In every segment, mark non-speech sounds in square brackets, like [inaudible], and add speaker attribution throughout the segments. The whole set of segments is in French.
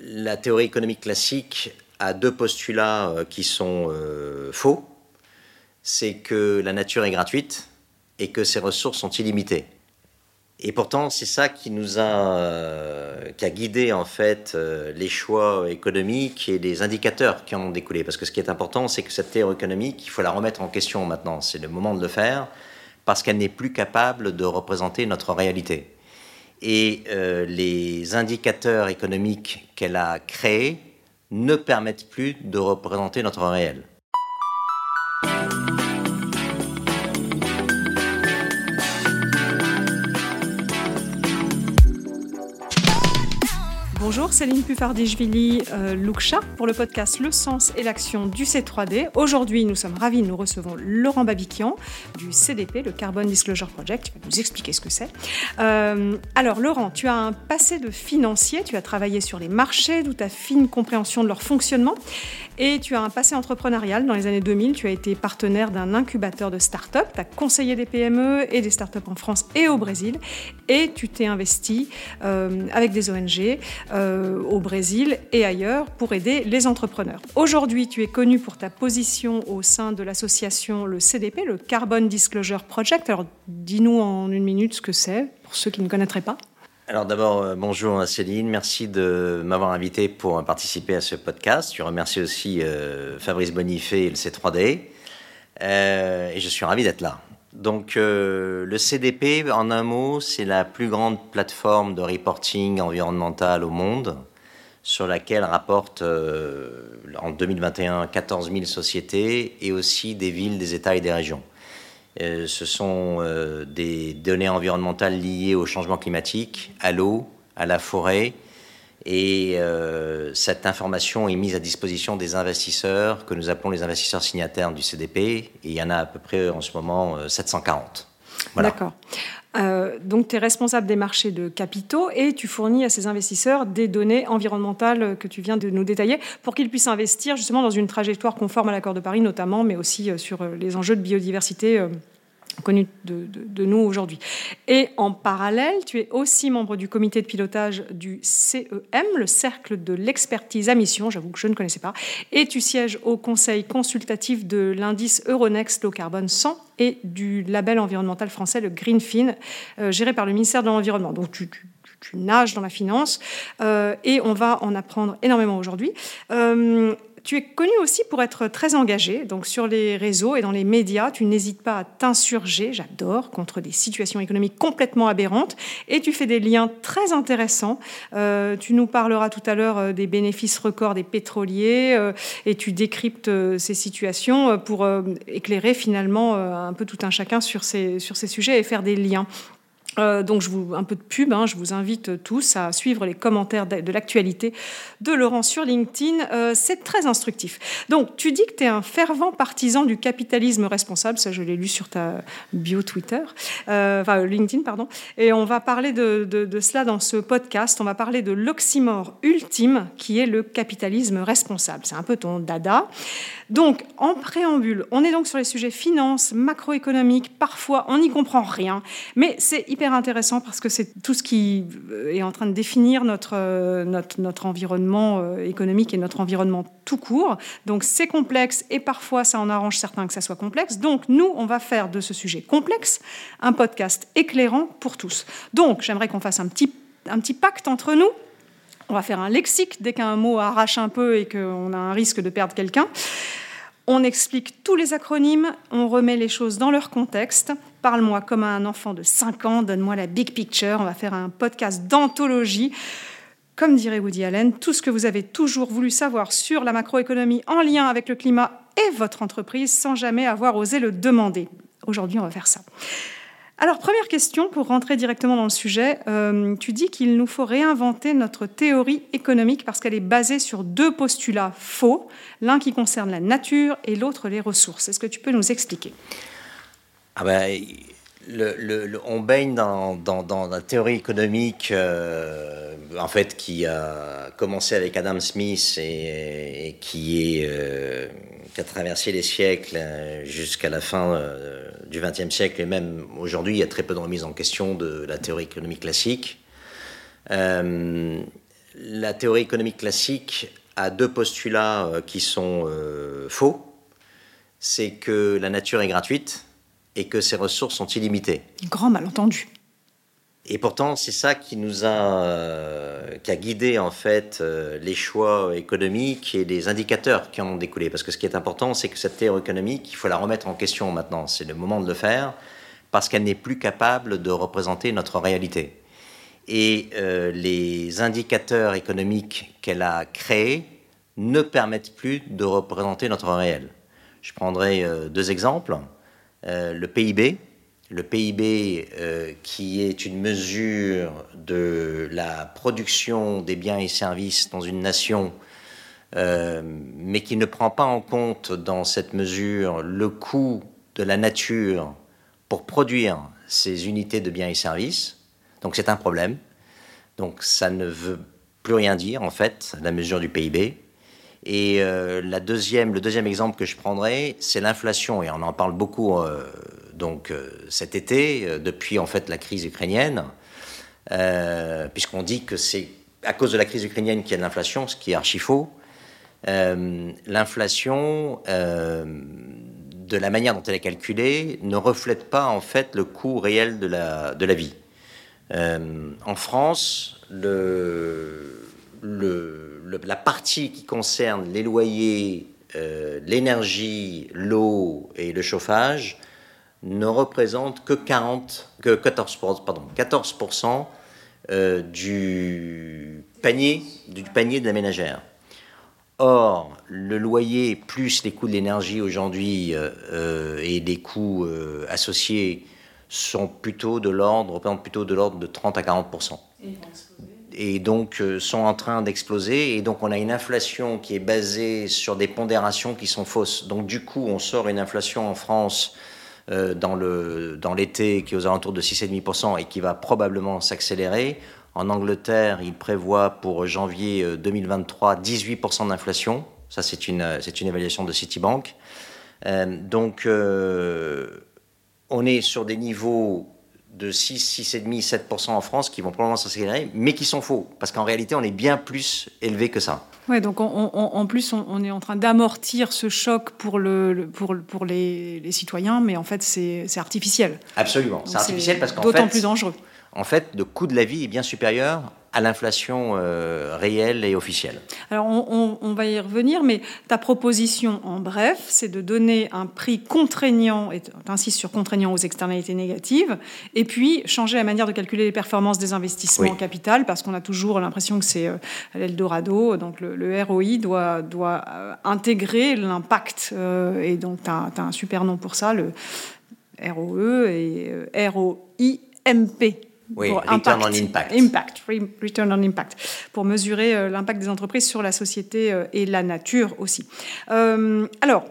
Speaker 1: la théorie économique classique a deux postulats qui sont faux. C'est que la nature est gratuite et que ses ressources sont illimitées. Et pourtant, c'est ça qui nous a, euh, qui a guidé en fait euh, les choix économiques et les indicateurs qui en ont découlé. Parce que ce qui est important, c'est que cette théorie économique, il faut la remettre en question maintenant. C'est le moment de le faire parce qu'elle n'est plus capable de représenter notre réalité. Et euh, les indicateurs économiques qu'elle a créés ne permettent plus de représenter notre réel.
Speaker 2: Céline Puffardichvili, euh, pour le podcast Le sens et l'action du C3D. Aujourd'hui, nous sommes ravis, nous recevons Laurent Babiquian du CDP, le Carbon Disclosure Project. Tu vas nous expliquer ce que c'est. Euh, alors, Laurent, tu as un passé de financier, tu as travaillé sur les marchés, d'où ta fine compréhension de leur fonctionnement. Et tu as un passé entrepreneurial. Dans les années 2000, tu as été partenaire d'un incubateur de start-up. Tu as conseillé des PME et des start-up en France et au Brésil. Et tu t'es investi euh, avec des ONG euh, au Brésil et ailleurs pour aider les entrepreneurs. Aujourd'hui, tu es connu pour ta position au sein de l'association le CDP, le Carbon Disclosure Project. Alors, dis-nous en une minute ce que c'est pour ceux qui ne connaîtraient pas.
Speaker 1: Alors d'abord, euh, bonjour Céline, merci de m'avoir invité pour participer à ce podcast. Je remercie aussi euh, Fabrice Bonifay et le C3D. Euh, et je suis ravi d'être là. Donc le CDP, en un mot, c'est la plus grande plateforme de reporting environnemental au monde, sur laquelle rapportent en 2021 14 000 sociétés et aussi des villes, des États et des régions. Euh, ce sont euh, des données environnementales liées au changement climatique, à l'eau, à la forêt. Et euh, cette information est mise à disposition des investisseurs que nous appelons les investisseurs signataires du CDP. Il y en a à peu près en ce moment 740.
Speaker 2: D'accord. Euh, donc, tu es responsable des marchés de capitaux et tu fournis à ces investisseurs des données environnementales que tu viens de nous détailler pour qu'ils puissent investir justement dans une trajectoire conforme à l'accord de Paris notamment, mais aussi euh, sur euh, les enjeux de biodiversité connu de, nous aujourd'hui. Et en parallèle, tu es aussi membre du comité de pilotage du CEM, le Cercle de l'expertise à mission, j'avoue que je ne connaissais pas, et tu sièges au conseil consultatif de l'indice Euronext Low Carbone 100 et du label environnemental français, le Greenfin, euh, géré par le ministère de l'Environnement. Donc tu, nages dans la finance euh, et on va en apprendre énormément aujourd'hui. Euh, tu es connu aussi pour être très engagé, donc sur les réseaux et dans les médias, tu n'hésites pas à t'insurger, j'adore, contre des situations économiques complètement aberrantes, et tu fais des liens très intéressants. Euh, tu nous parleras tout à l'heure euh, des bénéfices records des pétroliers, euh, et tu décryptes ces situations pour éclairer finalement un peu tout un chacun sur ces, sur ces sujets et faire des liens. Euh, donc, je vous, un peu de pub, hein, je vous invite tous à suivre les commentaires de, l'actualité de Laurent sur LinkedIn. Euh, c'est très instructif. Donc, tu dis que tu es un fervent partisan du capitalisme responsable. Ça, je l'ai lu sur ta bio Twitter, euh, enfin LinkedIn, pardon. Et on va parler de, de, cela dans ce podcast. On va parler de l'oxymore ultime qui est le capitalisme responsable. C'est un peu ton dada. Donc, en préambule, on est donc sur les sujets finances, macroéconomiques. Parfois, on n'y comprend rien, mais c'est hyper intéressant parce que c'est tout ce qui euh, est en train de définir notre, euh, notre, notre environnement euh, économique et notre environnement tout court. Donc, c'est complexe et parfois, ça en arrange certains que ça soit complexe. Donc, nous, on va faire de ce sujet complexe un podcast éclairant pour tous. Donc, j'aimerais qu'on fasse un petit, un petit pacte entre nous. On va faire un lexique dès qu'un mot arrache un peu et qu'on a un risque de perdre quelqu'un. On explique tous les acronymes, on remet les choses dans leur contexte. Parle-moi comme un enfant de 5 ans, donne-moi la big picture. On va faire un podcast d'anthologie. Comme dirait Woody Allen, tout ce que vous avez toujours voulu savoir sur la macroéconomie en lien avec le climat et votre entreprise sans jamais avoir osé le demander. Aujourd'hui, on va faire ça. Alors, première question, pour rentrer directement dans le sujet, euh, tu dis qu'il nous faut réinventer notre théorie économique parce qu'elle est basée sur deux postulats faux, l'un qui concerne la nature et l'autre les ressources. Est-ce que tu peux nous expliquer?
Speaker 1: Ah ben, on baigne dans, la théorie économique euh, en fait, qui a commencé avec Adam Smith et. Euh, qui a traversé les siècles euh, jusqu'à la fin du XXe siècle, et même aujourd'hui, il y a très peu de remise en question de la théorie économique classique. La théorie économique classique a deux postulats qui sont faux. C'est que la nature est gratuite et que ses ressources sont illimitées.
Speaker 2: Grand malentendu.
Speaker 1: Et pourtant, c'est ça qui nous a, euh, qui a guidé en fait les choix économiques et les indicateurs qui en ont découlé. Parce que ce qui est important, c'est que cette théorie économique, il faut la remettre en question maintenant. C'est le moment de le faire parce qu'elle n'est plus capable de représenter notre réalité et euh, les indicateurs économiques qu'elle a créés ne permettent plus de représenter notre réel. Je prendrai euh, deux exemples. Euh, le PIB, le PIB qui est une mesure de la production des biens et services dans une nation, mais qui ne prend pas en compte dans cette mesure le coût de la nature pour produire ces unités de biens et services donc c'est un problème. Donc ça ne veut plus rien dire en fait, la mesure du PIB. Et euh, la deuxième, le deuxième exemple que je prendrai, c'est l'inflation. Et on en parle beaucoup euh, donc euh, cet été, depuis en fait la crise ukrainienne, puisqu'on dit que c'est à cause de la crise ukrainienne qu'il y a de l'inflation, ce qui est archi faux. l'inflation, de la manière dont elle est calculée, ne reflète pas en fait le coût réel de la, de la vie. En France, le, la partie qui concerne les loyers, euh, l'énergie, l'eau et le chauffage ne représente que, 40, que 14, pardon, 14 euh, du, panier, du panier de la ménagère. Or, le loyer plus les coûts de l'énergie aujourd'hui et les coûts associés sont plutôt de l'ordre, plutôt de l'ordre de 30 à 40 et donc euh, sont en train d'exploser. Et donc on a une inflation qui est basée sur des pondérations qui sont fausses. Donc du coup, on sort une inflation en France euh, dans l'été qui est aux alentours de 6,5% et qui va probablement s'accélérer. En Angleterre, il prévoit pour janvier 2023 euh, 18% d'inflation. Ça, c'est une, une évaluation de Citibank. donc on est sur des niveaux de 6, 6,5, 7% en France qui vont probablement s'accélérer, mais qui sont faux, parce qu'en réalité, on est bien plus élevé que ça.
Speaker 2: Oui, donc en plus, on, est en train d'amortir ce choc pour, le, pour, pour les, citoyens, mais en fait, c'est artificiel.
Speaker 1: Absolument, c'est artificiel parce qu'en
Speaker 2: fait... D'autant plus dangereux.
Speaker 1: En fait, le coût de la vie est bien supérieur à l'inflation euh, réelle et officielle.
Speaker 2: Alors on, va y revenir, mais ta proposition en bref, c'est de donner un prix contraignant, et tu sur contraignant aux externalités négatives, et puis changer la manière de calculer les performances des investissements en capital, parce qu'on a toujours l'impression que c'est euh, l'Eldorado, donc le, ROI doit, doit euh, intégrer l'impact, et donc tu as, un super nom pour ça, le ROE et ROIMP.
Speaker 1: Oui, return on impact.
Speaker 2: Impact, return on impact, pour mesurer euh, l'impact des entreprises sur la société euh, et la nature aussi. Euh, alors,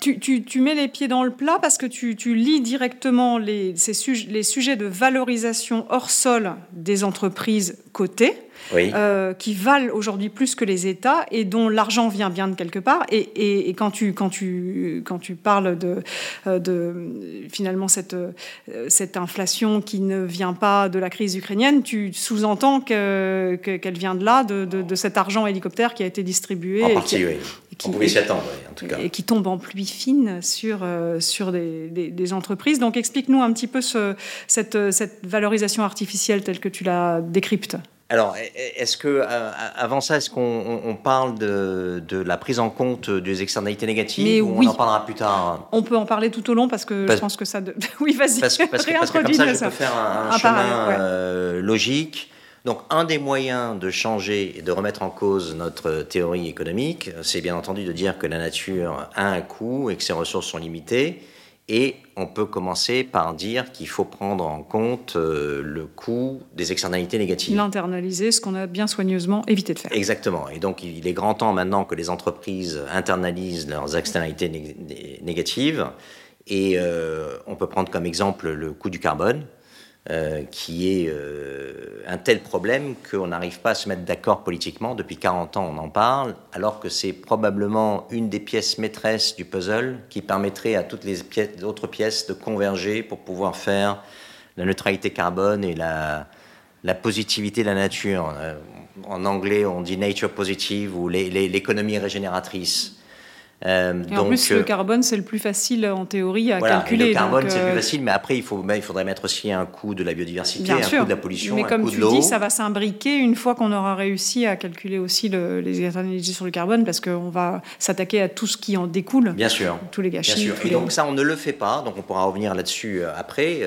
Speaker 2: tu, tu, mets les pieds dans le plat parce que tu, tu lis directement les, ces les sujets de valorisation hors sol des entreprises cotées euh, qui valent aujourd'hui plus que les États et dont l'argent vient bien de quelque part. Et, et, quand, tu, quand, tu, quand tu parles de, euh, de finalement cette, euh, cette inflation qui ne vient pas de la crise ukrainienne, tu sous-entends qu'elle que, vient de là, de, de, cet argent hélicoptère qui a été distribué.
Speaker 1: En partie, oui. Qui, On pouvait s'y attendre, en tout cas.
Speaker 2: Et qui tombe en pluie fine sur, sur des, des, entreprises. Donc explique-nous un petit peu ce, cette, cette valorisation artificielle telle que tu la décryptes.
Speaker 1: Alors, est-ce que euh, avant ça, est-ce qu'on parle de, la prise en compte des externalités négatives ou on en parlera plus tard
Speaker 2: On peut en parler tout au long parce que je pense que ça. [laughs] oui, vas-y.
Speaker 1: Parce, que comme ça, je peux faire un, chemin euh, logique. Donc, un des moyens de changer et de remettre en cause notre théorie économique, c'est bien entendu de dire que la nature a un coût et que ses ressources sont limitées. Et on peut commencer par dire qu'il faut prendre en compte euh, le coût des externalités négatives.
Speaker 2: L'internaliser, ce qu'on a bien soigneusement évité de faire.
Speaker 1: Exactement. Et donc il est grand temps maintenant que les entreprises internalisent leurs externalités négatives. Et euh, on peut prendre comme exemple le coût du carbone. Euh, qui est euh, un tel problème qu'on n'arrive pas à se mettre d'accord politiquement. Depuis 40 ans, on en parle, alors que c'est probablement une des pièces maîtresses du puzzle qui permettrait à toutes les autres pièces de converger pour pouvoir faire la neutralité carbone et la, positivité de la nature. Euh, en anglais, on dit nature positive ou l'économie régénératrice.
Speaker 2: Euh, et en plus, le euh, carbone, c'est le plus facile en théorie à calculer.
Speaker 1: Le carbone, c'est le plus euh, facile, mais après, il, faut, il faudrait mettre aussi un coût de la biodiversité, un coût de la pollution,
Speaker 2: mais comme
Speaker 1: coût
Speaker 2: tu dis, ça va s'imbriquer une fois qu'on aura réussi à calculer aussi les externalités sur le carbone, parce qu'on va s'attaquer à tout ce qui en découle.
Speaker 1: Bien sûr.
Speaker 2: Tous les gâchis.
Speaker 1: Bien sûr. Et donc ça, on ne le fait pas, donc on pourra revenir là-dessus après.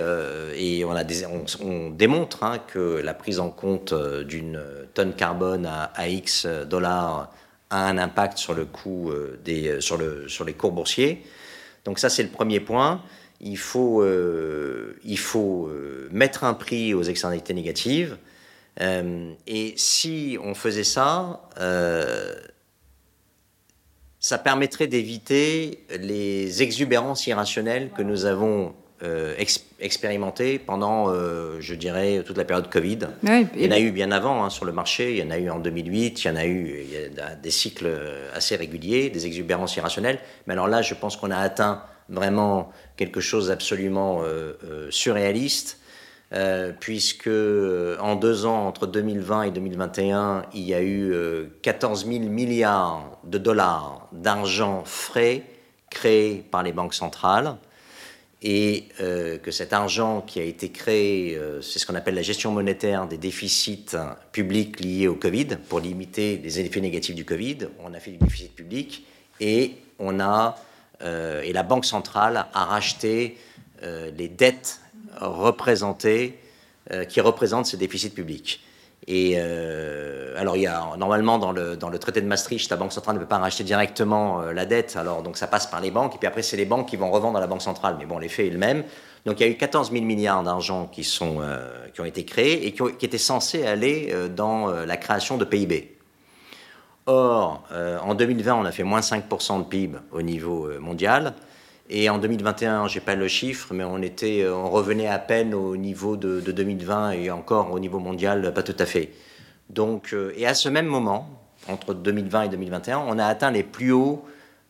Speaker 1: et on, a des, on, démontre hein, que la prise en compte d'une tonne carbone à, à X dollars a un impact sur le coût euh, des, euh, sur, le, sur les cours boursiers. Donc ça, c'est le premier point. Il faut, euh, il faut mettre un prix aux externalités négatives. et si on faisait ça, ça permettrait d'éviter les exubérances irrationnelles que nous avons expérimenté pendant, euh, je dirais, toute la période Covid. il y en a eu bien avant hein, sur le marché, il y en a eu en 2008, il y en a eu il y a des cycles assez réguliers, des exubérances irrationnelles. Mais alors là, je pense qu'on a atteint vraiment quelque chose d'absolument euh, surréaliste. puisque en deux ans, entre 2020 et 2021, il y a eu 14 000 milliards de dollars d'argent frais créés par les banques centrales et euh, que cet argent qui a été créé, euh, c'est ce qu'on appelle la gestion monétaire des déficits publics liés au Covid, pour limiter les effets négatifs du Covid. On a fait du déficit public et on a euh, et la Banque centrale a racheté les dettes représentées qui représentent ces déficits publics. Et euh, alors, il y a normalement dans le, traité de Maastricht, la Banque centrale ne peut pas racheter directement euh, la dette, alors donc ça passe par les banques, et puis après, c'est les banques qui vont revendre à la Banque centrale. Mais bon, l'effet est le même. Donc, il y a eu 14 000 milliards d'argent euh, qui ont été créés et qui étaient censés aller dans la création de PIB. Or, en 2020, on a fait moins 5% de PIB au niveau mondial. Et en 2021, j'ai pas le chiffre, mais on était, on revenait à peine au niveau de, 2020 et encore au niveau mondial, pas tout à fait. Donc, euh, et à ce même moment, entre 2020 et 2021, on a atteint les plus hauts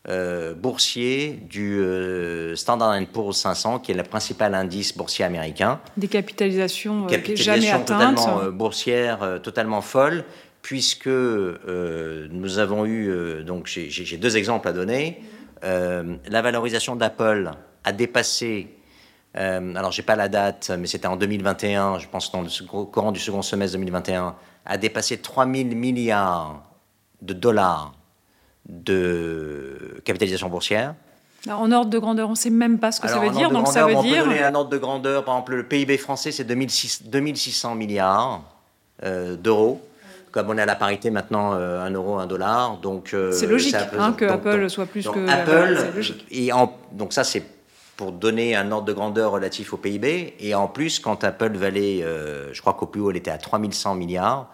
Speaker 1: euh, boursiers du euh, Standard Poor's 500, qui est le principal indice boursier américain.
Speaker 2: Des capitalisations, jamais atteintes.
Speaker 1: boursières, totalement folles, puisque nous avons eu, donc j'ai deux exemples à donner. Euh, la valorisation d'Apple a dépassé, euh, alors j'ai pas la date, mais c'était en 2021, je pense dans le courant du second semestre 2021, a dépassé 3 000 milliards de dollars de capitalisation boursière.
Speaker 2: en ordre de grandeur, on ne sait même pas ce que ça veut dire. Donc ça veut
Speaker 1: on
Speaker 2: dire.
Speaker 1: Peut donner un ordre de grandeur. Par exemple, le PIB français, c'est 2600 milliards euh, d'euros comme on est à la parité maintenant, euh, un euro, un dollar. Donc
Speaker 2: euh, c'est logique hein, que Apple soit plus que
Speaker 1: Apple. Et en, donc ça c'est pour donner un ordre de grandeur relatif au PIB. Et en plus, quand Apple valait, euh, je crois qu'au plus haut, elle était à 3100 milliards.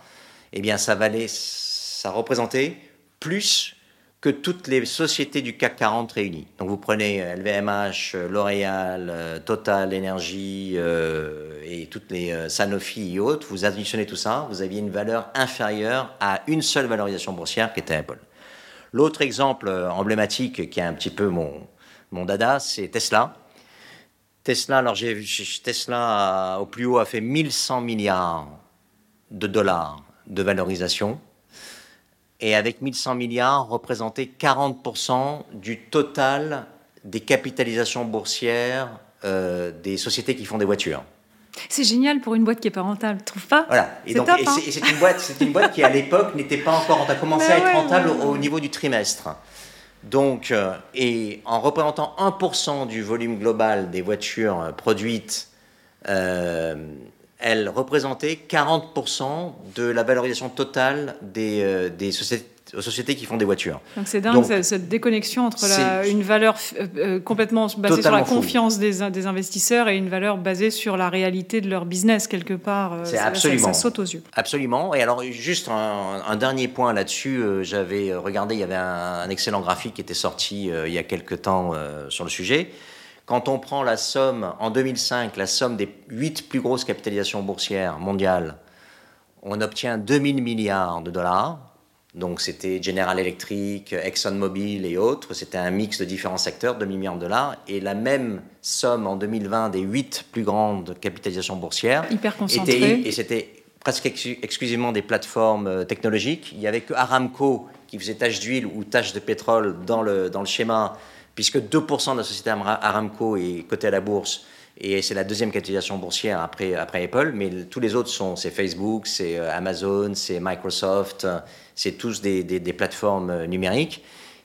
Speaker 1: Eh bien, ça valait, ça représentait plus que toutes les sociétés du CAC 40 réunies. Donc vous prenez LVMH, L'Oréal, Total Energy et toutes les Sanofi et autres, vous additionnez tout ça, vous aviez une valeur inférieure à une seule valorisation boursière qui était Apple. L'autre exemple emblématique qui est un petit peu mon, mon dada, c'est Tesla. Tesla, alors Tesla au plus haut a fait 1100 milliards de dollars de valorisation et avec 1100 milliards, représentait 40% du total des capitalisations boursières euh, des sociétés qui font des voitures.
Speaker 2: C'est génial pour une boîte qui n'est pas rentable, tu trouves pas?
Speaker 1: Voilà. Et donc, hein. c'est une boîte, c'est une boîte qui à l'époque n'était pas encore rentable, a commencé à être rentable Au, niveau du trimestre. Donc, euh, et en représentant 1% du volume global des voitures euh, produites elle représentait 40% de la valorisation totale des, euh, des sociétés, qui font des voitures.
Speaker 2: Donc c'est dingue cette déconnexion entre une valeur euh, euh, complètement basée sur la confiance des, des, investisseurs et une valeur basée sur la réalité de leur business quelque part.
Speaker 1: C'est absolument.
Speaker 2: Ça, saute aux yeux.
Speaker 1: Absolument. Et alors juste un, dernier point là-dessus, j'avais regardé, il y avait un, excellent graphique qui était sorti il y a quelque temps sur le sujet. Quand on prend la somme, en 2005, la somme des huit plus grosses capitalisations boursières mondiales, on obtient 2000 milliards de dollars. Donc c'était General Electric, ExxonMobil et autres. C'était un mix de différents secteurs, 2000 milliards de dollars. Et la même somme en 2020 des huit plus grandes capitalisations boursières.
Speaker 2: Hyper concentrée.
Speaker 1: et c'était presque exclusivement des plateformes technologiques. Il n'y avait que Aramco qui faisait tache d'huile ou tache de pétrole dans le, dans le schéma, puisque 2% de la société Aramco est cotée à la bourse et c'est la deuxième capitalisation boursière après, Apple, mais tous les autres sont, c'est Facebook, c'est euh, Amazon, c'est Microsoft, c'est tous des, des, plateformes euh, numériques.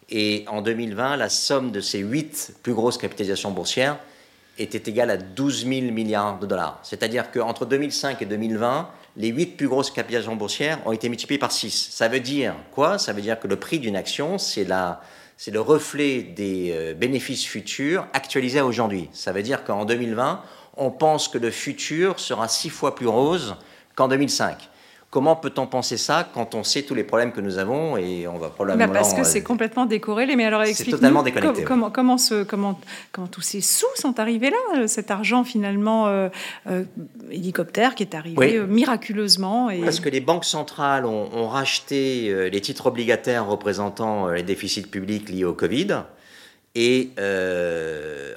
Speaker 1: Et en 2020, la somme de ces huit plus grosses capitalisations boursières était égale à 12 000 milliards de dollars. C'est-à-dire qu'entre 2005 et 2020, les huit plus grosses capitalisations boursières ont été multipliées par 6. Ça veut dire quoi? Ça veut dire que le prix d'une action, c'est le reflet des euh, bénéfices futurs actualisés à aujourd'hui. Ça veut dire qu'en 2020, on pense que le futur sera six fois plus rose qu'en 2005. Comment peut-on penser ça quand on sait tous les problèmes que nous avons et on va probablement
Speaker 2: bah Parce que c'est complètement décorrélé. Mais alors explique-nous comment, comment, comment, comment, tous ces sous sont arrivés là, euh, cet argent finalement euh, euh, hélicoptère qui est arrivé miraculeusement. Et...
Speaker 1: Parce que les banques centrales ont, racheté les titres obligataires représentant les déficits publics liés au Covid. Et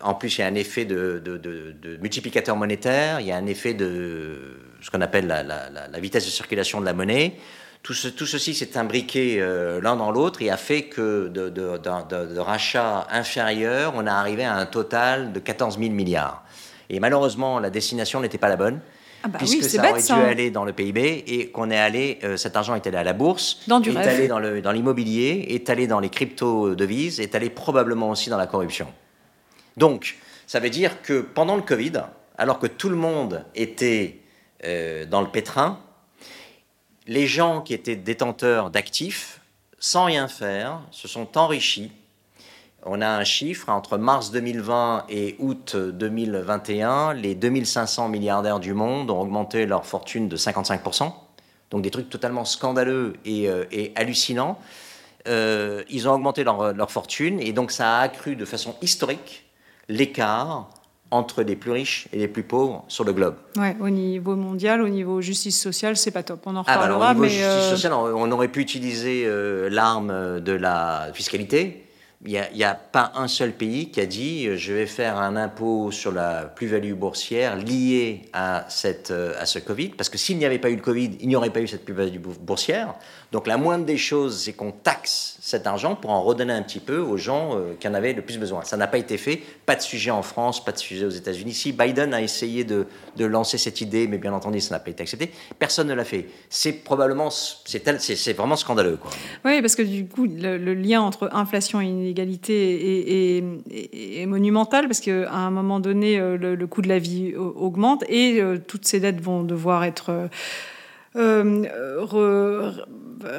Speaker 1: en plus, il y a un effet de, de, de multiplicateur monétaire, il y a un effet de ce qu'on appelle la, vitesse de circulation de la monnaie. Tout, ceci s'est imbriqué euh, l'un dans l'autre et a fait que de, de, rachats inférieurs, on est arrivé à un total de 14 000 milliards. Et malheureusement, la destination n'était pas la bonne. Ah bah puisque ça aurait dû aller dans le PIB et qu'on est allé, euh, cet argent est allé à la bourse,
Speaker 2: dans du
Speaker 1: est allé dans, dans l'immobilier, est allé dans les crypto-devises, est allé probablement aussi dans la corruption. Donc, ça veut dire que pendant le Covid, alors que tout le monde était euh, dans le pétrin, les gens qui étaient détenteurs d'actifs, sans rien faire, se sont enrichis. On a un chiffre, entre mars 2020 et août 2021, les 2500 milliardaires du monde ont augmenté leur fortune de 55%. Donc des trucs totalement scandaleux et, euh, hallucinants. Euh, ils ont augmenté leur, leur, fortune et donc ça a accru de façon historique l'écart entre les plus riches et les plus pauvres sur le globe.
Speaker 2: Ouais, au niveau mondial, au niveau justice sociale, c'est pas top. On en reparlera. Ah bah
Speaker 1: au niveau justice euh, sociale, on aurait pu utiliser euh, l'arme de la fiscalité. Il n'y a, pas un seul pays qui a dit euh, je vais faire un impôt sur la plus-value boursière lié à, cette, à ce Covid. Parce que s'il n'y avait pas eu le Covid, il n'y aurait pas eu cette plus-value boursière. Donc la moindre des choses, c'est qu'on taxe cet argent pour en redonner un petit peu aux gens euh, qui en avaient le plus besoin. Ça n'a pas été fait. Pas de sujet en France, pas de sujet aux États-Unis. Si Biden a essayé de, de, lancer cette idée, mais bien entendu, ça n'a pas été accepté, personne ne l'a fait. C'est probablement, c'est vraiment scandaleux.
Speaker 2: Oui, parce que du coup, le, lien entre inflation et inégalité est, monumental, parce qu'à un moment donné, euh, le, coût de la vie augmente et euh, toutes ces dettes vont devoir être...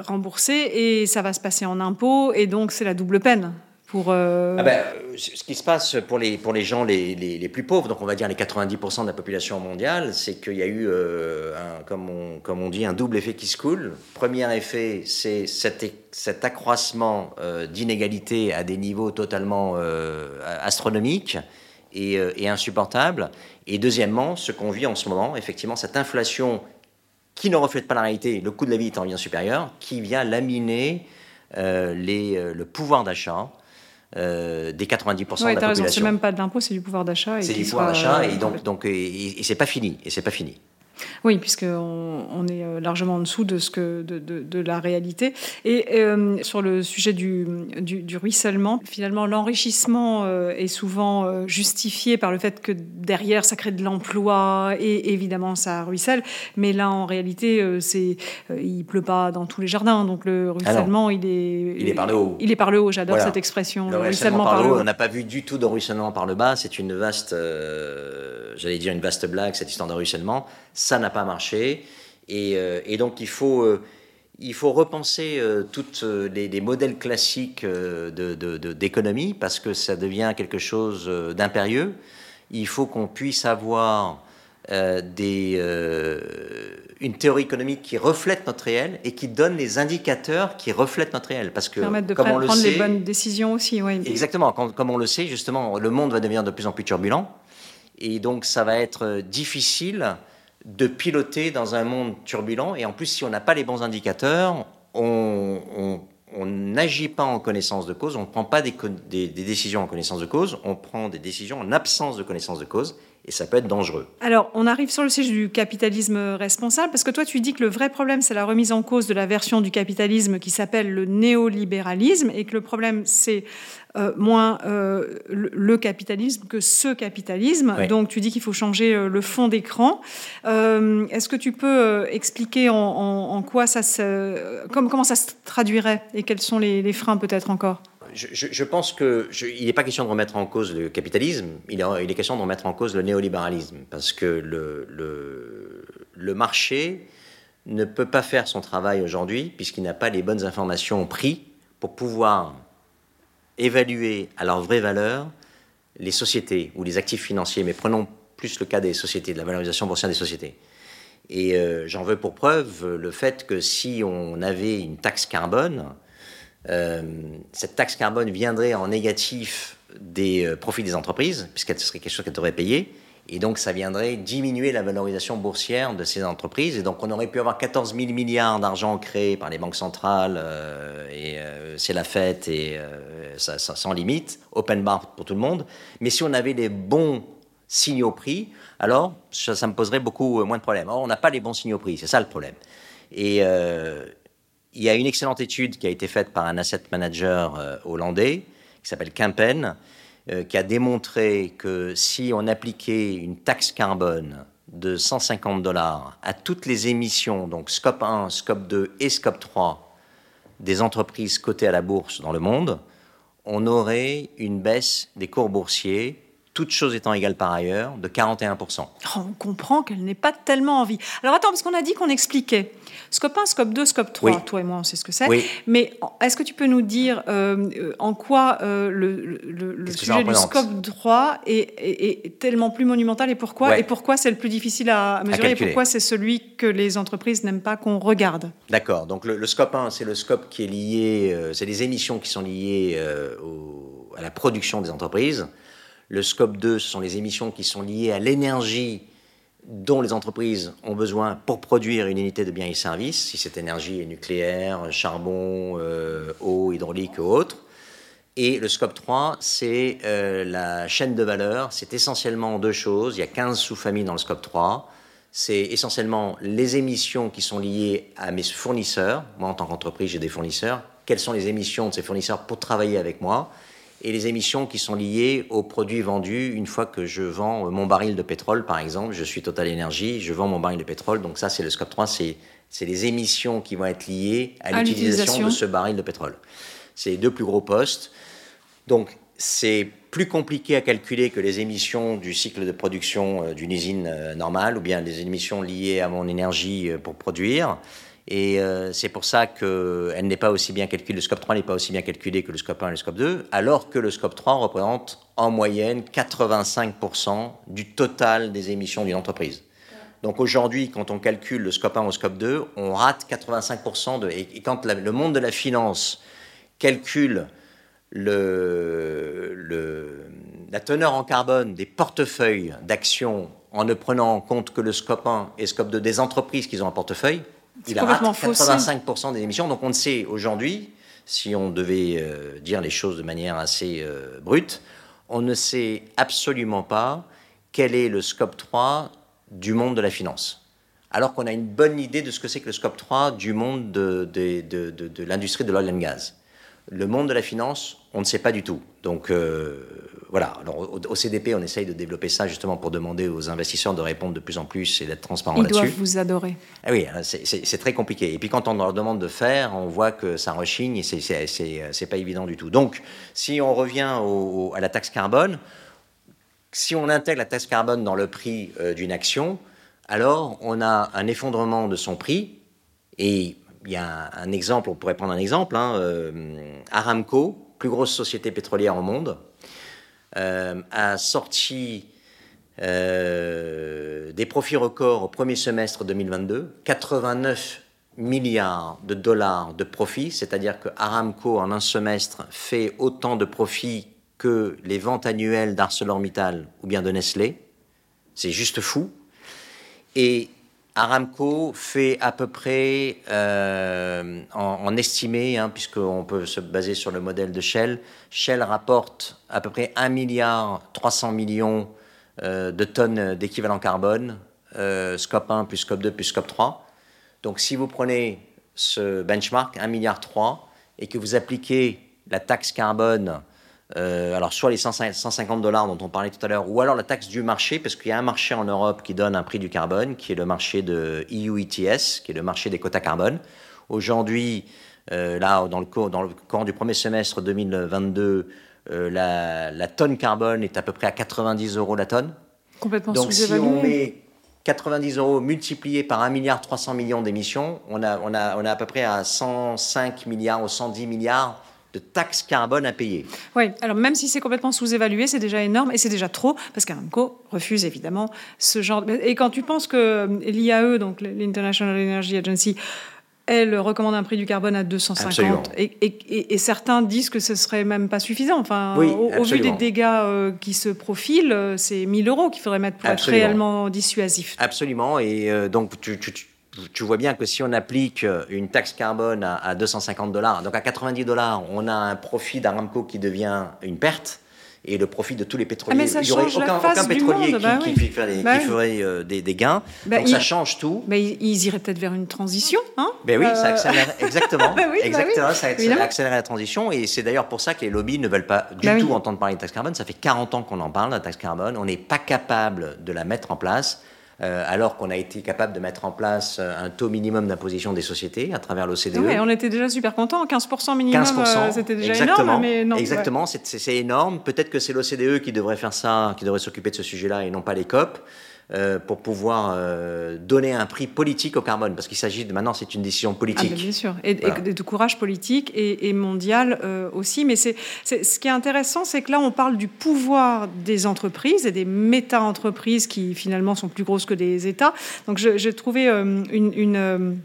Speaker 2: remboursé et ça va se passer en impôts et donc c'est la double peine. Pour
Speaker 1: euh, ah ben, ce qui se passe pour les, pour les gens les, les, plus pauvres, donc on va dire les 90% de la population mondiale, c'est qu'il y a eu, euh, comme, on, comme on dit, un double effet qui se coule. Premier effet, c'est cet, accroissement d'inégalité à des niveaux totalement astronomiques et insupportables. Et deuxièmement, ce qu'on vit en ce moment, effectivement, cette inflation qui ne reflète pas la réalité, le coût de la vie étant bien supérieur, qui vient laminer euh, les, euh, le pouvoir d'achat euh, des 90% de la population.
Speaker 2: C'est même pas de l'impôt, c'est du pouvoir d'achat.
Speaker 1: C'est du pouvoir d'achat et donc, donc et, et c'est pas fini. Et c'est pas fini.
Speaker 2: Oui, puisqu'on on est euh, largement en dessous de, ce que, de, de, la réalité. Et euh, sur le sujet du, du, ruissellement, finalement, l'enrichissement euh, est souvent justifié par le fait que derrière, ça crée de l'emploi et évidemment, ça ruisselle. Mais là, en réalité, c'est, il pleut pas dans tous les jardins. Donc le ruissellement, il est...
Speaker 1: Il est par le haut.
Speaker 2: Il est par le haut, j'adore cette expression.
Speaker 1: Le, ruissellement, par, le haut. On n'a pas vu du tout de ruissellement par le bas. C'est une vaste, j'allais dire une vaste blague, cette histoire de ruissellement ça n'a pas marché. Et, euh, donc il faut, euh, il faut repenser euh, tous les, modèles classiques d'économie de, parce que ça devient quelque chose d'impérieux. Il faut qu'on puisse avoir des, une théorie économique qui reflète notre réel et qui donne les indicateurs qui reflètent notre réel. Parce que,
Speaker 2: Permettre de comme on prendre les bonnes décisions aussi. Oui.
Speaker 1: Exactement. comme on le sait, justement, le monde va devenir de plus en plus turbulent. Et donc, ça va être difficile de piloter dans un monde turbulent. Et en plus, si on n'a pas les bons indicateurs, on n'agit pas en connaissance de cause, on ne prend pas des, des, décisions en connaissance de cause, on prend des décisions en absence de connaissance de cause. Et ça peut être dangereux.
Speaker 2: Alors, on arrive sur le sujet du capitalisme responsable, parce que toi, tu dis que le vrai problème, c'est la remise en cause de la version du capitalisme qui s'appelle le néolibéralisme, et que le problème, c'est euh, moins euh, le, capitalisme que ce capitalisme. Donc, tu dis qu'il faut changer euh, le fond d'écran. Est-ce que tu peux expliquer en, quoi ça se, comment ça se traduirait et quels sont les freins peut-être encore?
Speaker 1: Je, pense qu'il n'est pas question de remettre en cause le capitalisme, il est, question de remettre en cause le néolibéralisme, parce que le, marché ne peut pas faire son travail aujourd'hui puisqu'il n'a pas les bonnes informations au prix pour pouvoir évaluer à leur vraie valeur les sociétés ou les actifs financiers, mais prenons plus le cas des sociétés, de la valorisation boursière des sociétés. Et euh, j'en veux pour preuve le fait que si on avait une taxe carbone, euh, cette taxe carbone viendrait en négatif des euh, profits des entreprises, puisqu'elle serait quelque chose qu'elles devraient payer. Et donc, ça viendrait diminuer la valorisation boursière de ces entreprises. Et donc, on aurait pu avoir 14 000 milliards d'argent créés par les banques centrales. Euh, et c'est la fête et ça, sans limite, open bar pour tout le monde. Mais si on avait les bons signaux prix, alors ça, ça me poserait beaucoup moins de problèmes. Or, on n'a pas les bons signaux prix, c'est ça le problème. Et, il y a une excellente étude qui a été faite par un asset manager euh, hollandais qui s'appelle Kempen, euh, qui a démontré que si on appliquait une taxe carbone de 150 dollars à toutes les émissions, donc scope 1, scope 2 et scope 3 des entreprises cotées à la bourse dans le monde, on aurait une baisse des cours boursiers toutes choses étant égales par ailleurs, de 41%.
Speaker 2: on comprend qu'elle n'est pas tellement envie. Alors attends, parce qu'on a dit qu'on expliquait. Scope 1, scope 2, scope 3, toi et moi on sait ce que c'est. Mais est-ce que tu peux nous dire euh, en quoi euh, le, sujet du scope 3 est, tellement plus monumental et pourquoi Et pourquoi c'est le plus difficile à mesurer et pourquoi c'est celui que les entreprises n'aiment pas qu'on regarde?
Speaker 1: D'accord, donc le, scope 1, c'est le scope qui est lié, euh, c'est les émissions qui sont liées à la production des entreprises. Le scope 2, ce sont les émissions qui sont liées à l'énergie dont les entreprises ont besoin pour produire une unité de biens et services, si cette énergie est nucléaire, charbon, euh, eau, hydraulique ou autre. Et le scope 3, c'est euh, la chaîne de valeur. C'est essentiellement deux choses. Il y a 15 sous-familles dans le scope 3. C'est essentiellement les émissions qui sont liées à mes fournisseurs. Moi, en tant qu'entreprise, j'ai des fournisseurs. Quelles sont les émissions de ces fournisseurs pour travailler avec moi? Et les émissions qui sont liées aux produits vendus une fois que je vends mon baril de pétrole, par exemple. Je suis Total Energy, je vends mon baril de pétrole, donc ça, c'est le scope 3, c'est, les émissions qui vont être liées à, l'utilisation de ce baril de pétrole. C'est les deux plus gros postes. Donc, c'est plus compliqué à calculer que les émissions du cycle de production euh, d'une usine euh, normale ou bien les émissions liées à mon énergie euh, pour produire. Et euh, c'est pour ça qu'elle n'est pas aussi bien calculée, le scope 3 n'est pas aussi bien calculé que le scope 1 et le scope 2, alors que le scope 3 représente en moyenne 85% du total des émissions d'une entreprise. Donc aujourd'hui, quand on calcule le scope 1 ou le scope 2, on rate 85% de... Et quand le monde de la finance calcule le, le, la teneur en carbone des portefeuilles d'actions en ne prenant en compte que le scope 1 et scope 2 des entreprises qu'ils ont en portefeuille, il a rate 85% des émissions. Donc on ne sait aujourd'hui, si on devait euh, dire les choses de manière assez euh, brute, on ne sait absolument pas quel est le scope 3 du monde de la finance. Alors qu'on a une bonne idée de ce que c'est que le scope 3 du monde de, de, de, de l'industrie de l'oil and gas. Le monde de la finance, on ne sait pas du tout. Donc euh, voilà, alors au, CDP, on essaye de développer ça justement pour demander aux investisseurs de répondre de plus en plus et d'être transparents là-dessus.
Speaker 2: Ils doivent vous adorer.
Speaker 1: Ah oui, c'est très compliqué. Et puis quand on leur demande de faire, on voit que ça rechigne et c'est pas évident du tout. Donc si on revient à la taxe carbone, si on intègre la taxe carbone dans le prix euh, d'une action, alors on a un effondrement de son prix et il y a un, exemple, on pourrait prendre un exemple, hein, euh, Aramco, plus grosse société pétrolière au monde, a sorti euh, des profits records au premier semestre 2022, 89 milliards de dollars de profits, c'est-à-dire que Aramco en un semestre fait autant de profits que les ventes annuelles d'ArcelorMittal ou bien de Nestlé. C'est juste fou. Et Aramco fait à peu près, euh, en, estimé, hein, puisqu'on peut se baser sur le modèle de Shell, Shell rapporte à peu près 1 milliard 300 millions de tonnes d'équivalent carbone, scope 1 plus scope 2 plus scope 3. Donc si vous prenez ce benchmark, 1,3 milliard, et que vous appliquez la taxe carbone, alors soit les 150 dollars dont on parlait tout à l'heure, ou alors la taxe du marché, parce qu'il y a un marché en Europe qui donne un prix du carbone, qui est le marché de EU ETS, qui est le marché des quotas carbone. Aujourd'hui, euh, là, dans le, cours, dans le cours du premier semestre 2022, euh, la, la, tonne carbone est à peu près à 90 euros la tonne.
Speaker 2: Complètement
Speaker 1: Donc si on met 90 euros multiplié par 1 milliard 300 millions d'émissions, on a, on, a, on a à peu près à 105 milliards ou 110 milliards de taxes carbone à payer.
Speaker 2: Oui, alors même si c'est complètement sous-évalué, c'est déjà énorme et c'est déjà trop, parce qu'Aramco refuse évidemment ce genre... Et quand tu penses que l'IAE, donc l'International Energy Agency, elle recommande un prix du carbone à 250 et, certains disent que ce serait même pas suffisant. Enfin, au, vu des dégâts euh, qui se profilent, euh, c'est 1000 euros qu'il faudrait mettre pour être réellement dissuasif.
Speaker 1: Absolument. Et euh, donc, tu, tu, vois bien que si on applique une taxe carbone à, à 250 dollars, donc à 90 dollars, on a un profit d'Aramco qui devient une perte et le profit de tous les pétroliers.
Speaker 2: Ah, il n'y aurait aucun,
Speaker 1: pétrolier
Speaker 2: qui, bah
Speaker 1: ferait, bah euh, des, gains. Bah, Donc ça change tout.
Speaker 2: ils, iraient peut-être vers une transition. Hein
Speaker 1: ben oui, ça euh. accélère [laughs] exactement. exactement ça accélère la transition. Et c'est d'ailleurs pour ça que les lobbies ne veulent pas du tout entendre parler de taxe carbone. Ça fait 40 ans qu'on en parle, de la taxe carbone. On n'est pas capable de la mettre en place. Euh, alors qu'on a été capable de mettre en place euh, un taux minimum d'imposition des sociétés à travers l'OCDE.
Speaker 2: Oui, on était déjà super contents, 15% minimum, 15%, euh, c'était déjà énorme. Mais non,
Speaker 1: exactement, c'est énorme. Peut-être que c'est l'OCDE qui devrait faire ça, qui devrait s'occuper de ce sujet-là et non pas les COP. Euh, pour pouvoir euh, donner un prix politique au carbone, parce qu'il s'agit de maintenant, c'est une décision politique.
Speaker 2: Ah, bien sûr, et, de courage politique et, mondial euh, aussi. Mais c'est, ce qui est intéressant, c'est que là, on parle du pouvoir des entreprises et des méta-entreprises qui finalement sont plus grosses que des États. Donc, j'ai trouvé une, une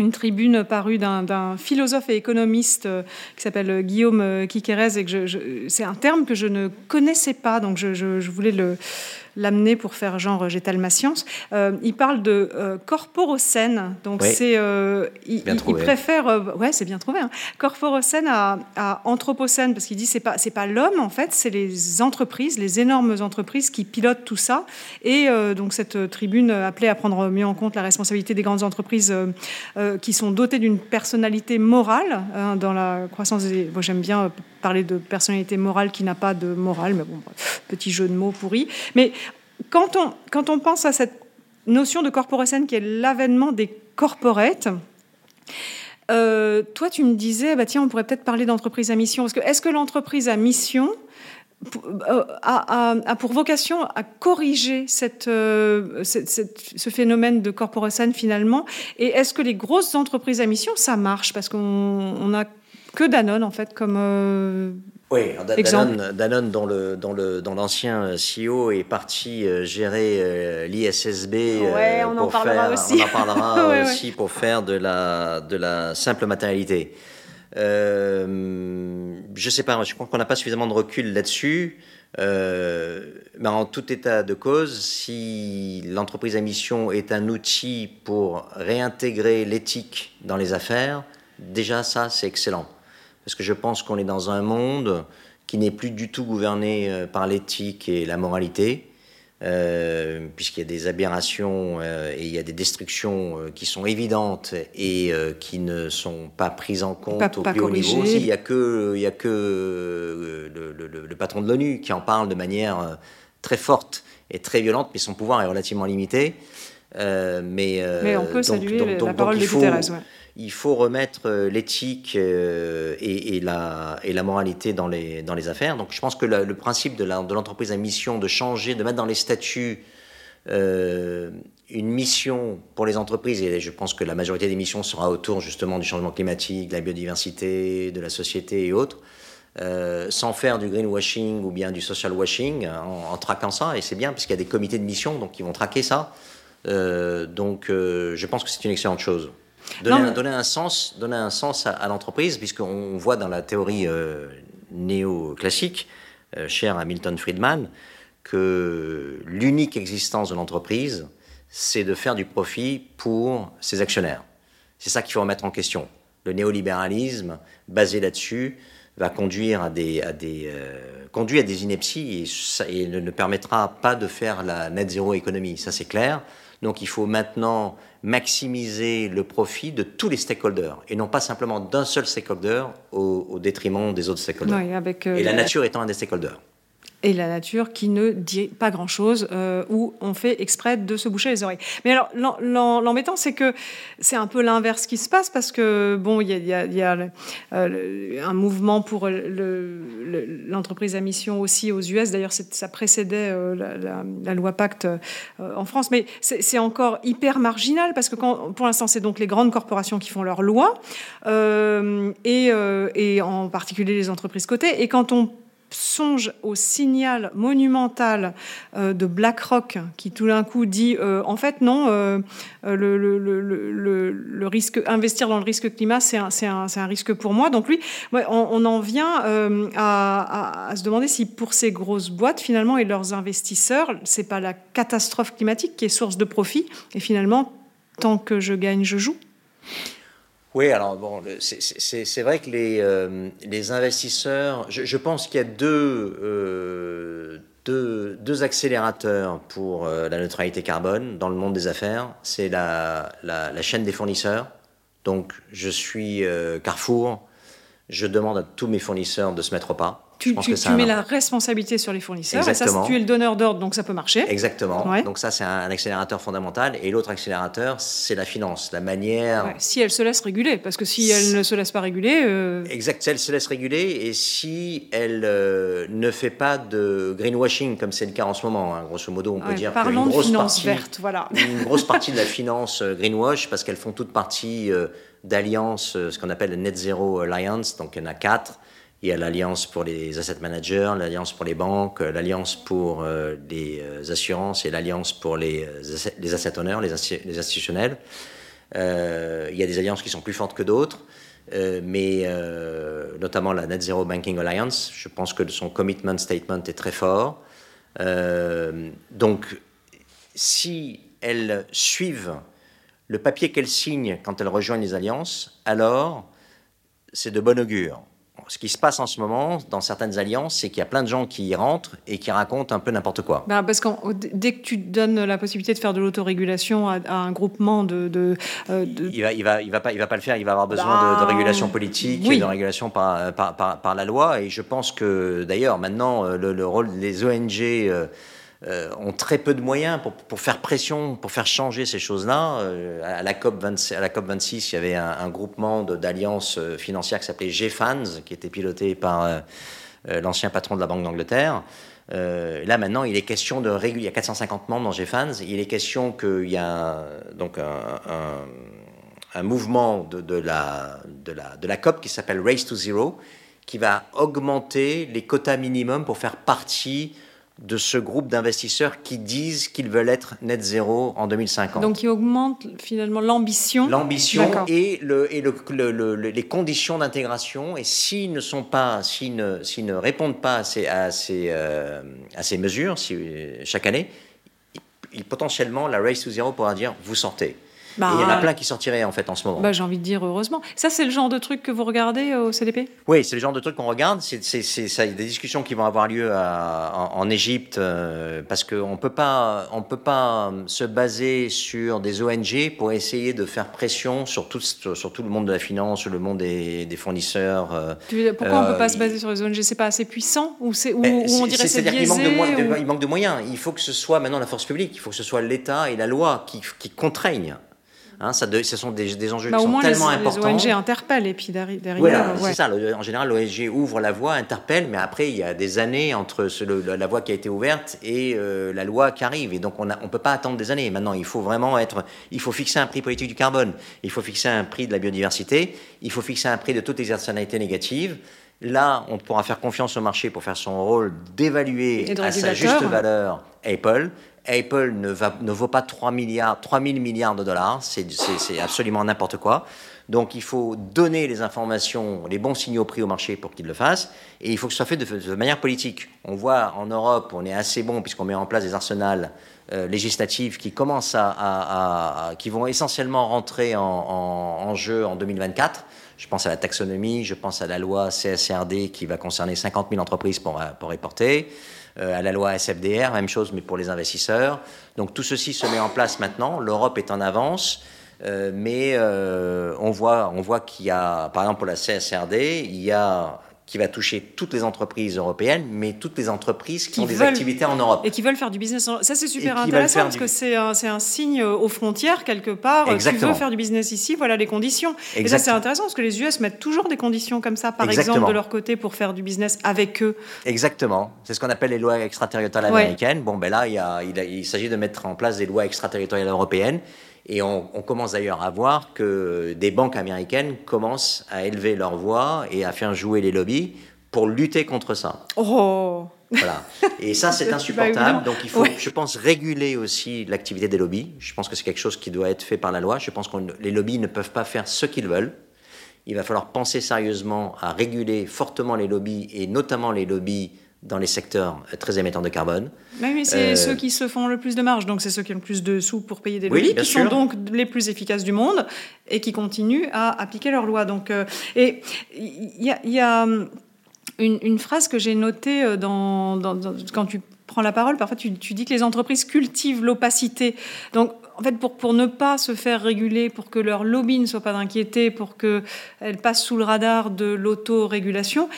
Speaker 2: une tribune parue d'un philosophe et économiste qui s'appelle Guillaume Quiquerez et que c'est un terme que je ne connaissais pas, donc je, je voulais le, l'amener pour faire genre j'étale ma science. Euh, il parle de euh, corporocène. Donc c'est euh, il, préfère ouais c'est bien trouvé hein. corporocène à, à, anthropocène parce qu'il dit c'est pas c'est pas l'homme en fait c'est les entreprises les énormes entreprises qui pilotent tout ça et donc cette tribune appelée à prendre mieux en compte la responsabilité des grandes entreprises qui sont dotées d'une personnalité morale hein, dans la croissance des j'aime bien parler de personnalité morale qui n'a pas de morale, mais bon, petit jeu de mots pourri. Mais quand on, quand on pense à cette notion de corporate qui est l'avènement des corporates, euh, toi, tu me disais, bah, tiens, on pourrait peut-être parler d'entreprise à mission. Est-ce que l'entreprise à mission euh, a, pour vocation à corriger cette, euh, ce phénomène de corporate finalement Et est-ce que les grosses entreprises à mission, ça marche? Parce qu'on a que Danone, en fait, comme euh,
Speaker 1: oui, Danone, Danone, dont, le, dans le, dans l'ancien CEO est parti euh, gérer euh, l'ISSB.
Speaker 2: Ouais, on en parlera aussi.
Speaker 1: On en parlera [laughs] aussi pour faire de la, de la simple matérialité. je sais pas, je crois qu'on n'a pas suffisamment de recul là-dessus. mais en tout état de cause, si l'entreprise à mission est un outil pour réintégrer l'éthique dans les affaires, déjà ça, c'est excellent parce que je pense qu'on est dans un monde qui n'est plus du tout gouverné euh, par l'éthique et la moralité, euh, puisqu'il y a des aberrations euh, et il y a des destructions qui sont évidentes et qui ne sont pas prises en compte au plus haut niveau. Il n'y a que, il y a que le, patron de l'ONU qui en parle de manière très forte et très violente, mais son pouvoir est relativement limité.
Speaker 2: mais, mais, on peut saluer la parole de Guterres. Ouais
Speaker 1: il faut remettre euh, l'éthique euh, et, la, moralité dans les, affaires. Donc je pense que le, principe de l'entreprise à mission de changer, de mettre dans les statuts euh, une mission pour les entreprises, et je pense que la majorité des missions sera autour justement du changement climatique, de la biodiversité, de la société et autres, sans faire du greenwashing ou bien du social washing, en, traquant ça, et c'est bien, puisqu'il y a des comités de mission donc, qui vont traquer ça. donc je pense que c'est une excellente chose. Donner, un, sens, donner un sens à, l'entreprise, puisqu'on voit dans la théorie euh, néoclassique, euh, chère à Milton Friedman, que l'unique existence de l'entreprise, c'est de faire du profit pour ses actionnaires. C'est ça qu'il faut remettre en question. Le néolibéralisme, basé là-dessus, va conduire à des, à des, conduit à des inepties et, ne, permettra pas de faire la net zéro économie. Ça, c'est clair. Donc, il faut maintenant maximiser le profit de tous les stakeholders et non pas simplement d'un seul stakeholder au, détriment des autres stakeholders.
Speaker 2: avec,
Speaker 1: et la nature étant un des stakeholders
Speaker 2: et la nature qui ne dit pas grand-chose, euh, où on fait exprès de se boucher les oreilles. Mais alors, l'embêtant, c'est que c'est un peu l'inverse qui se passe, parce que, bon, il y a, euh, un mouvement pour l'entreprise à mission aussi aux US, d'ailleurs, ça précédait euh, la, loi Pacte en France, mais c'est encore hyper marginal, parce que pour l'instant, c'est donc les grandes corporations qui font leurs lois, et, et en particulier les entreprises cotées, et quand on songe au signal monumental euh, de BlackRock qui tout d'un coup dit euh, en fait non, euh, le, risque, investir dans le risque climat, c'est un, un, un, risque pour moi. Donc lui, on, en vient à, à, se demander si pour ces grosses boîtes finalement et leurs investisseurs, c'est pas la catastrophe climatique qui est source de profit et finalement tant que je gagne, je joue.
Speaker 1: Oui, alors bon, c'est vrai que les, euh, investisseurs, je, pense qu'il y a deux, euh, accélérateurs pour euh, la neutralité carbone dans le monde des affaires. C'est la, chaîne des fournisseurs. Donc, je suis Carrefour, je demande à tous mes fournisseurs de se mettre au pas
Speaker 2: tu, mets la responsabilité sur les fournisseurs. Et ça, tu es le donneur d'ordre, donc ça peut marcher.
Speaker 1: Exactement. Donc ça, c'est un, accélérateur fondamental. Et l'autre accélérateur, c'est la finance, la manière.
Speaker 2: si elle se laisse réguler, parce que si elle ne se laisse pas réguler. Euh,
Speaker 1: exact. Si elle se laisse réguler et si elle euh, ne fait pas de greenwashing, comme c'est le cas en ce moment, hein, grosso modo, on peut dire
Speaker 2: qu'une grosse partie, verte, voilà. [laughs]
Speaker 1: une grosse partie de la [laughs] finance euh, greenwash, parce qu'elles font toutes partie d'alliances, ce qu'on appelle le Net Zero Alliance. Donc il y en a quatre. Il y a l'Alliance pour les asset managers, l'Alliance pour les banques, l'Alliance pour euh, les euh, assurances et l'Alliance pour les, euh, les asset owners, les, institutionnels. Il y a des alliances qui sont plus fortes que d'autres, mais notamment la Net Zero Banking Alliance, je pense que son commitment statement est très fort. donc, si elles suivent le papier qu'elles signent quand elles rejoignent les alliances, alors c'est de bon augure ce qui se passe en ce moment dans certaines alliances, c'est qu'il y a plein de gens qui y rentrent et qui racontent un peu n'importe quoi.
Speaker 2: Ben parce que dès que tu donnes la possibilité de faire de l'autorégulation à, un groupement de,
Speaker 1: euh, Il va, il va, il va pas, il va pas le faire. Il va avoir besoin de, ben, régulation politique, et de régulation par, par, par, la loi. Et je pense que d'ailleurs maintenant euh, le, rôle des ONG euh, euh, ont très peu de moyens pour, pour, faire pression, pour faire changer ces choses-là. Euh, à, la COP 26, à la COP 26, il y avait un, groupement d'alliances euh, financières qui s'appelait GFANS, qui était piloté par l'ancien patron de la Banque d'Angleterre. là maintenant, il est question de réguler. Il y a 450 membres dans GFANS. Il est question qu'il y a donc un, mouvement de, la, de, la, de la COP qui s'appelle Race to Zero, qui va augmenter les quotas minimums pour faire partie de ce groupe d'investisseurs qui disent qu'ils veulent être net zéro en 2050.
Speaker 2: Donc, qui augmente finalement l'ambition.
Speaker 1: L'ambition et, le, et le, les conditions d'intégration. Et s'ils ne sont pas, s'ils ne, s'ils ne répondent pas à ces, à ces, euh, à ces mesures, si, chaque année, il, potentiellement, la Race to Zero pourra dire vous sortez. Bah, il y en a plein qui sortiraient en fait en ce moment.
Speaker 2: Bah, J'ai envie de dire heureusement. Ça, c'est le genre de truc que vous regardez au CDP
Speaker 1: Oui, c'est le genre de truc qu'on regarde. C'est des discussions qui vont avoir lieu en, Égypte euh, parce qu'on ne peut pas euh, se baser sur des ONG pour essayer de faire pression sur tout, sur tout le monde de la finance, sur le monde des, fournisseurs. Euh,
Speaker 2: pourquoi on ne peut pas se baser sur les ONG C'est pas assez puissant ou, c'est, ou, ben, on dirait c'est biaisé
Speaker 1: manque de, il manque de moyens. Il faut que ce soit maintenant la force publique, il faut que ce soit l'État et la loi qui, qui contraignent. Hein, ça ce sont des, des enjeux bah, qui sont tellement importants.
Speaker 2: Les ONG interpellent et puis derrière.
Speaker 1: Voilà, c'est ça. En général, l'ONG ouvre la voie, interpelle, mais après il y a des années entre la voie qui a été ouverte et euh, la loi qui arrive. Et donc on ne peut pas attendre des années. Maintenant, il faut vraiment être, il faut fixer un prix politique du carbone, il faut fixer un prix de la biodiversité, il faut fixer un prix de toutes les externalités négatives. Là, on pourra faire confiance au marché pour faire son rôle d'évaluer à sa juste valeur Apple Apple ne, va, ne vaut pas 3 milliards, 3 000 milliards de dollars, c'est absolument n'importe quoi. Donc il faut donner les informations, les bons signaux pris au marché pour qu'il le fasse, et il faut que ce soit fait de, manière politique. On voit en Europe, on est assez bon puisqu'on met en place des arsenals euh, législatifs qui commencent à, qui vont essentiellement rentrer en, en, en jeu en 2024. Je pense à la taxonomie, je pense à la loi CSRD qui va concerner 50 000 entreprises pour, pour reporter, euh, à la loi SFDR, même chose, mais pour les investisseurs. Donc tout ceci se met en place maintenant. L'Europe est en avance. Euh, mais euh, on voit, on voit qu'il y a, par exemple pour la CSRD, il y a qui va toucher toutes les entreprises européennes, mais toutes les entreprises qui, ont des activités en Europe.
Speaker 2: Et qui veulent faire du business. En... Ça, c'est super intéressant parce que c'est un, un, signe aux frontières, quelque part.
Speaker 1: Exactement.
Speaker 2: Tu veux faire du business ici, voilà les conditions. Et ça, c'est intéressant parce que les US mettent toujours des conditions comme ça, par exemple, de leur côté pour faire du business avec eux.
Speaker 1: Exactement. C'est ce qu'on appelle les lois extraterritoriales américaines. Bon, ben là, il s'agit de mettre en place des lois extraterritoriales européennes. Et on, commence d'ailleurs à voir que des banques américaines commencent à élever leur voix et à faire jouer les lobbies pour lutter contre ça.
Speaker 2: Oh
Speaker 1: voilà. Et ça, c'est [laughs] insupportable. Donc, il faut, je pense, réguler aussi l'activité des lobbies. Je pense que c'est quelque chose qui doit être fait par la loi. Je pense que les lobbies ne peuvent pas faire ce qu'ils veulent. Il va falloir penser sérieusement à réguler fortement les lobbies et notamment les lobbies dans les secteurs très émetteurs de carbone.
Speaker 2: mais c'est euh, ceux qui se font le plus de marge, donc c'est ceux qui ont le plus de sous pour payer des lobbies, qui sont donc les plus efficaces du monde et qui continuent à appliquer leurs lois. Donc, euh, et il y a, hum, une, phrase que j'ai notée euh, dans, quand tu prends la parole, parfois tu, tu dis que les entreprises cultivent l'opacité. Donc en fait, pour, pour ne pas se faire réguler, pour que leur lobby ne soit pas inquiété, pour qu'elles passent sous le radar de l'autorégulation,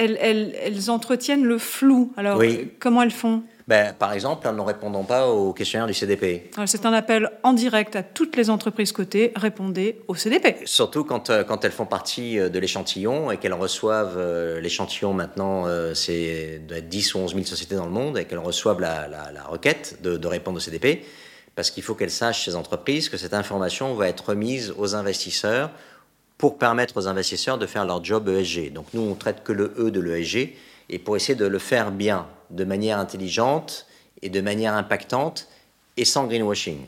Speaker 2: elles, entretiennent le flou. Alors, comment elles font?
Speaker 1: Ben, par exemple, en ne répondant pas au questionnaire du CDP.
Speaker 2: C'est un appel en direct à toutes les entreprises cotées, répondez au CDP.
Speaker 1: Surtout quand, euh, quand elles font partie euh, de l'échantillon et qu'elles reçoivent euh, l'échantillon maintenant, c'est 10 ou 11 000 sociétés dans le monde, et qu'elles reçoivent la, requête de, de, répondre au CDP, parce qu'il faut qu'elles sachent, ces entreprises, que cette information va être remise aux investisseurs pour permettre aux investisseurs de faire leur job ESG. Donc nous, on traite que le E de l'ESG, et pour essayer de le faire bien, de manière intelligente et de manière impactante, et sans greenwashing.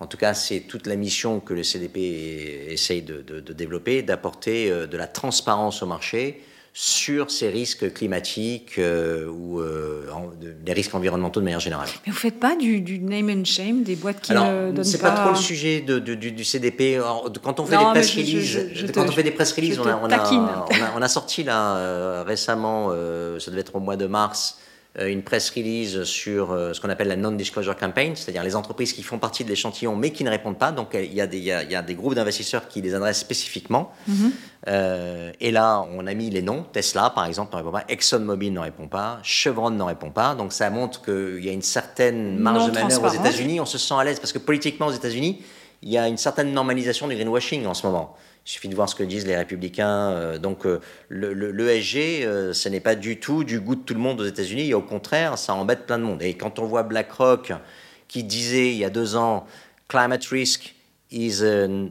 Speaker 1: En tout cas, c'est toute la mission que le CDP essaye de, de développer, d'apporter euh, de la transparence au marché, sur ces risques climatiques euh, ou euh, des risques environnementaux de manière générale.
Speaker 2: Mais vous faites pas du, name and shame des boîtes qui ne donnent pas.
Speaker 1: C'est pas trop le sujet de, du, CDP. quand on fait des press releases, quand on fait des press releases, on a, on, a, on, a, sorti là euh, récemment, ça devait être au mois de mars. Une press release sur ce qu'on appelle la non-disclosure campaign, c'est-à-dire les entreprises qui font partie de l'échantillon mais qui ne répondent pas. Donc il y a des, il y a, des groupes d'investisseurs qui les adressent spécifiquement. Mm-hmm. Euh, et là, on a mis les noms. Tesla, par exemple, ne répond pas. ExxonMobil ne répond pas. Chevron ne répond pas. Donc ça montre qu'il y a une certaine marge de manœuvre aux États-Unis. On se sent à l'aise parce que politiquement, aux États-Unis, il y a une certaine normalisation du greenwashing en ce moment. Il suffit de voir ce que disent les républicains. Euh, donc euh, l'ESG, le, ce n'est pas du tout du goût de tout le monde aux États-Unis. Au contraire, ça embête plein de monde. Et quand on voit BlackRock qui disait il y a deux ans, climate risk is an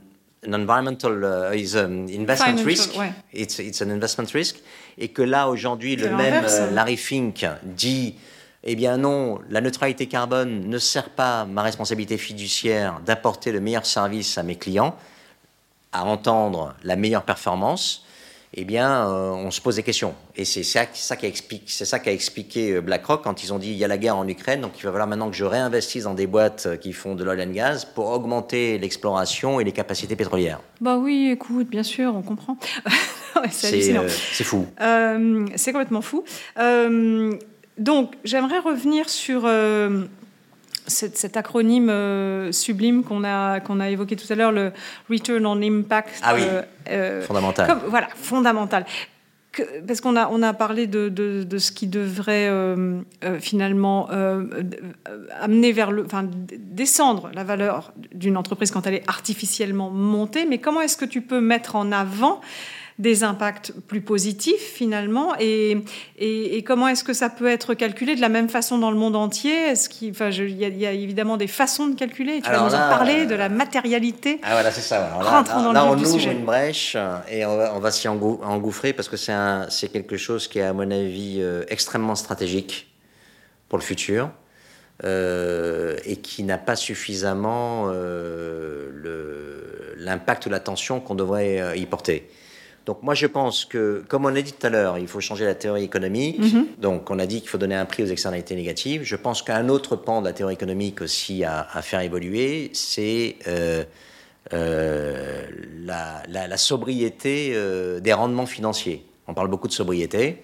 Speaker 1: environmental uh, is an investment risk. It's, it's an investment risk. Et que là, aujourd'hui, le même euh, Larry Fink dit eh bien non, la neutralité carbone ne sert pas ma responsabilité fiduciaire d'apporter le meilleur service à mes clients, à entendre la meilleure performance eh bien, euh, on se pose des questions. Et c'est ça, ça qui explique, c'est ça qu'a expliqué euh, BlackRock quand ils ont dit il y a la guerre en Ukraine, donc il va falloir maintenant que je réinvestisse dans des boîtes euh, qui font de l'oil and gas pour augmenter l'exploration et les capacités pétrolières.
Speaker 2: Bah oui, écoute, bien sûr, on comprend. [laughs]
Speaker 1: c'est fou.
Speaker 2: c'est complètement fou. donc, j'aimerais revenir sur cet, acronyme euh, sublime qu'on a, qu'on a évoqué tout à l'heure, le Return on Impact.
Speaker 1: Ah oui, euh, euh, fondamental.
Speaker 2: voilà, fondamental. parce qu'on a, on a parlé de, de, ce qui devrait finalement amener vers le, enfin, descendre la valeur d'une entreprise quand elle est artificiellement montée, mais comment est-ce que tu peux mettre en avant des impacts plus positifs finalement et, et, comment est-ce que ça peut être calculé de la même façon dans le monde entier? Est-ce qu'il enfin, il y, a évidemment des façons de calculer. Tu vas nous en parler de la matérialité.
Speaker 1: Ah voilà, c'est ça. là, là, on ouvre une brèche et on va, on va s'y engouffrer parce que c'est, c'est quelque chose qui est à mon avis euh, extrêmement stratégique pour le futur. Euh, et qui n'a pas suffisamment euh, l'impact ou l'attention qu'on devrait y porter. Donc moi je pense que, comme on a dit tout à l'heure, il faut changer la théorie économique. Mhm. Donc on a dit qu'il faut donner un prix aux externalités négatives. Je pense qu'un autre pan de la théorie économique aussi à, faire évoluer, c'est euh, la, sobriété des rendements financiers. On parle beaucoup de sobriété.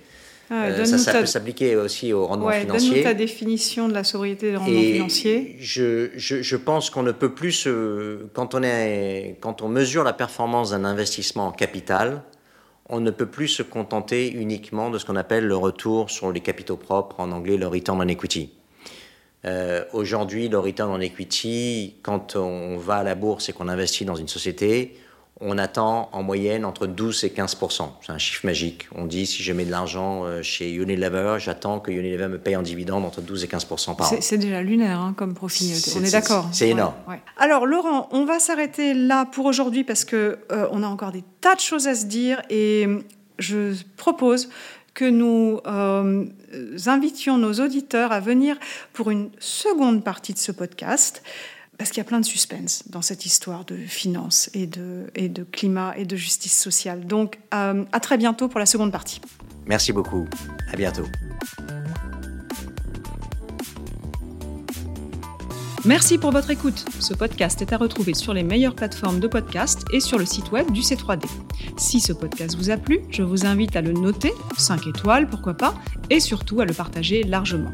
Speaker 2: Ah,
Speaker 1: ça, ça peut s'appliquer aussi aux rendements
Speaker 2: ouais,
Speaker 1: financiers.
Speaker 2: Donne-nous ta définition de la sobriété des rendements financiers.
Speaker 1: Je, je, je, pense qu'on ne peut plus, quand, on est, quand on mesure la performance d'un investissement en capital, on ne peut plus se contenter uniquement de ce qu'on appelle le retour sur les capitaux propres, en anglais le return on equity. Euh, aujourd'hui, le return on equity, quand on va à la bourse et qu'on investit dans une société, on attend en moyenne entre 12 et 15% C'est un chiffre magique. On dit si je mets de l'argent euh, chez Unilever, j'attends que Unilever me paye en dividende entre 12 et 15% par an.
Speaker 2: C'est déjà lunaire hein, comme profil. on est, d'accord.
Speaker 1: C'est énorme.
Speaker 2: Alors Laurent, on va s'arrêter là pour aujourd'hui parce que euh, on a encore des tas de choses à se dire et je propose que nous euh, invitions nos auditeurs à venir pour une seconde partie de ce podcast parce qu'il y a plein de suspense dans cette histoire de finances et de, et de climat et de justice sociale. Donc, euh, à très bientôt pour la seconde partie.
Speaker 1: Merci beaucoup. À bientôt.
Speaker 2: Merci pour votre écoute. Ce podcast est à retrouver sur les meilleures plateformes de podcast et sur le site web du C3D. Si ce podcast vous a plu, je vous invite à le noter, 5 étoiles, pourquoi pas, et surtout à le partager largement.